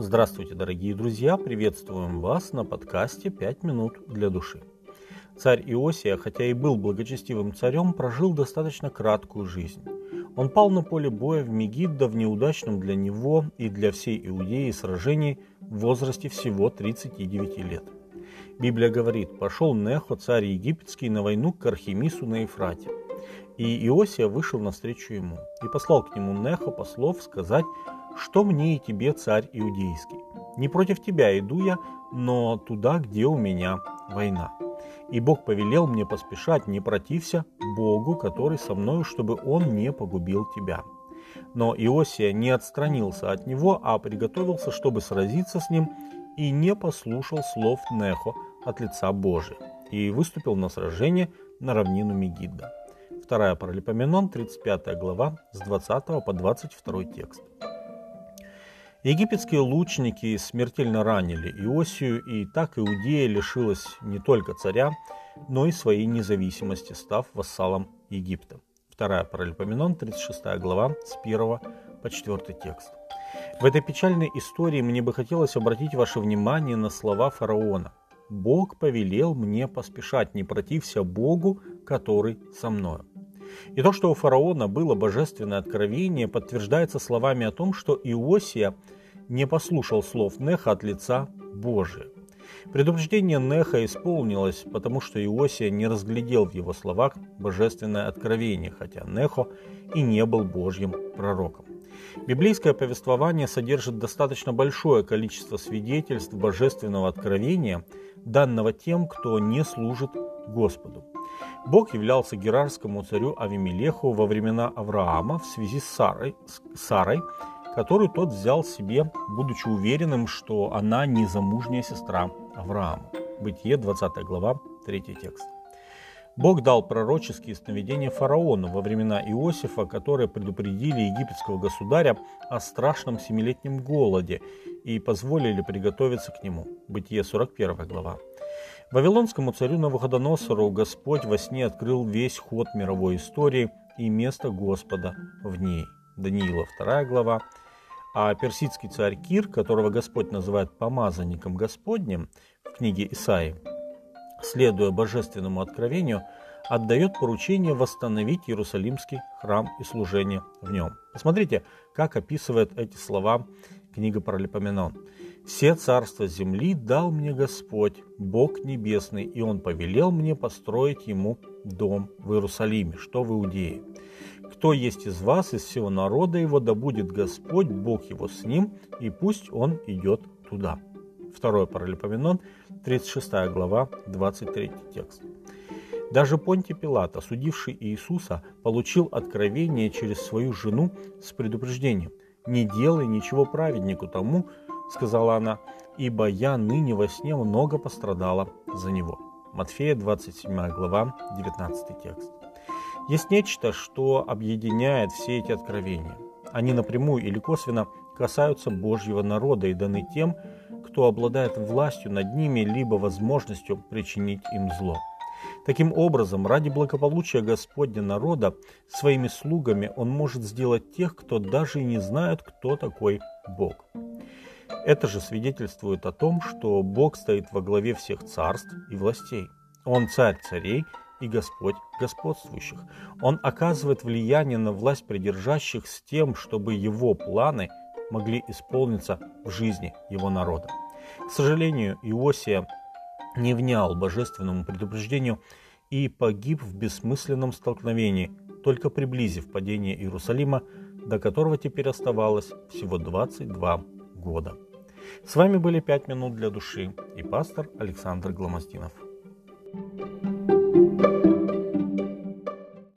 Здравствуйте, дорогие друзья! Приветствуем вас на подкасте «Пять минут для души». Царь Иосия, хотя и был благочестивым царем, прожил достаточно краткую жизнь. Он пал на поле боя в Мегиддо в неудачном для него и для всей Иудеи сражении в возрасте всего 39 лет. Библия говорит, пошел Нехо, царь египетский, на войну к Архимису на Ефрате. И Иосия вышел навстречу ему и послал к нему Нехо послов сказать, что мне и тебе, царь иудейский? Не против тебя иду я, но туда, где у меня война. И Бог повелел мне поспешать, не протився Богу, который со мною, чтобы он не погубил тебя. Но Иосия не отстранился от него, а приготовился, чтобы сразиться с ним, и не послушал слов Нехо от лица Божия, и выступил на сражение на равнину Мегидда. Вторая Паралипоменон, 35 глава, с 20 по 22 текст. Египетские лучники смертельно ранили Иосию, и так Иудея лишилась не только царя, но и своей независимости, став вассалом Египта. Вторая Паралипоменон, 36 глава, с 1 по 4 текст. В этой печальной истории мне бы хотелось обратить ваше внимание на слова фараона. «Бог повелел мне поспешать, не протився Богу, который со мною». И то, что у фараона было божественное откровение, подтверждается словами о том, что Иосия не послушал слов Неха от лица Божия. Предупреждение Неха исполнилось, потому что Иосия не разглядел в его словах божественное откровение, хотя Нехо и не был Божьим пророком. Библейское повествование содержит достаточно большое количество свидетельств божественного откровения, данного тем, кто не служит Господу. Бог являлся герарскому царю Авимелеху во времена Авраама в связи с Сарой, с Сарой которую тот взял себе, будучи уверенным, что она не замужняя сестра Авраама. Бытие 20 глава, 3 текст. Бог дал пророческие сновидения фараону во времена Иосифа, которые предупредили египетского государя о страшном семилетнем голоде и позволили приготовиться к нему. Бытие 41 глава. Вавилонскому царю Навуходоносору Господь во сне открыл весь ход мировой истории и место Господа в ней. Даниила 2 глава. А персидский царь Кир, которого Господь называет помазанником Господним в книге Исаии, следуя божественному откровению, отдает поручение восстановить Иерусалимский храм и служение в нем. Посмотрите, как описывает эти слова книга Паралипоменон. «Все царства земли дал мне Господь, Бог небесный, и Он повелел мне построить Ему дом в Иерусалиме, что в Иудее. Кто есть из вас, из всего народа его, да будет Господь, Бог его с ним, и пусть он идет туда». Второе Паралипоменон, 36 глава, 23 текст. Даже Понтий Пилат, осудивший Иисуса, получил откровение через свою жену с предупреждением «Не делай ничего праведнику тому, — сказала она, — ибо я ныне во сне много пострадала за него». Матфея, 27 глава, 19 текст. Есть нечто, что объединяет все эти откровения. Они напрямую или косвенно касаются Божьего народа и даны тем, кто обладает властью над ними, либо возможностью причинить им зло. Таким образом, ради благополучия Господня народа, своими слугами он может сделать тех, кто даже и не знает, кто такой Бог. Это же свидетельствует о том, что Бог стоит во главе всех царств и властей. Он царь царей и Господь господствующих. Он оказывает влияние на власть придержащих с тем, чтобы его планы могли исполниться в жизни его народа. К сожалению, Иосия не внял божественному предупреждению и погиб в бессмысленном столкновении, только приблизив падение Иерусалима, до которого теперь оставалось всего 22 года. С вами были «Пять минут для души» и пастор Александр Гломоздинов. thank you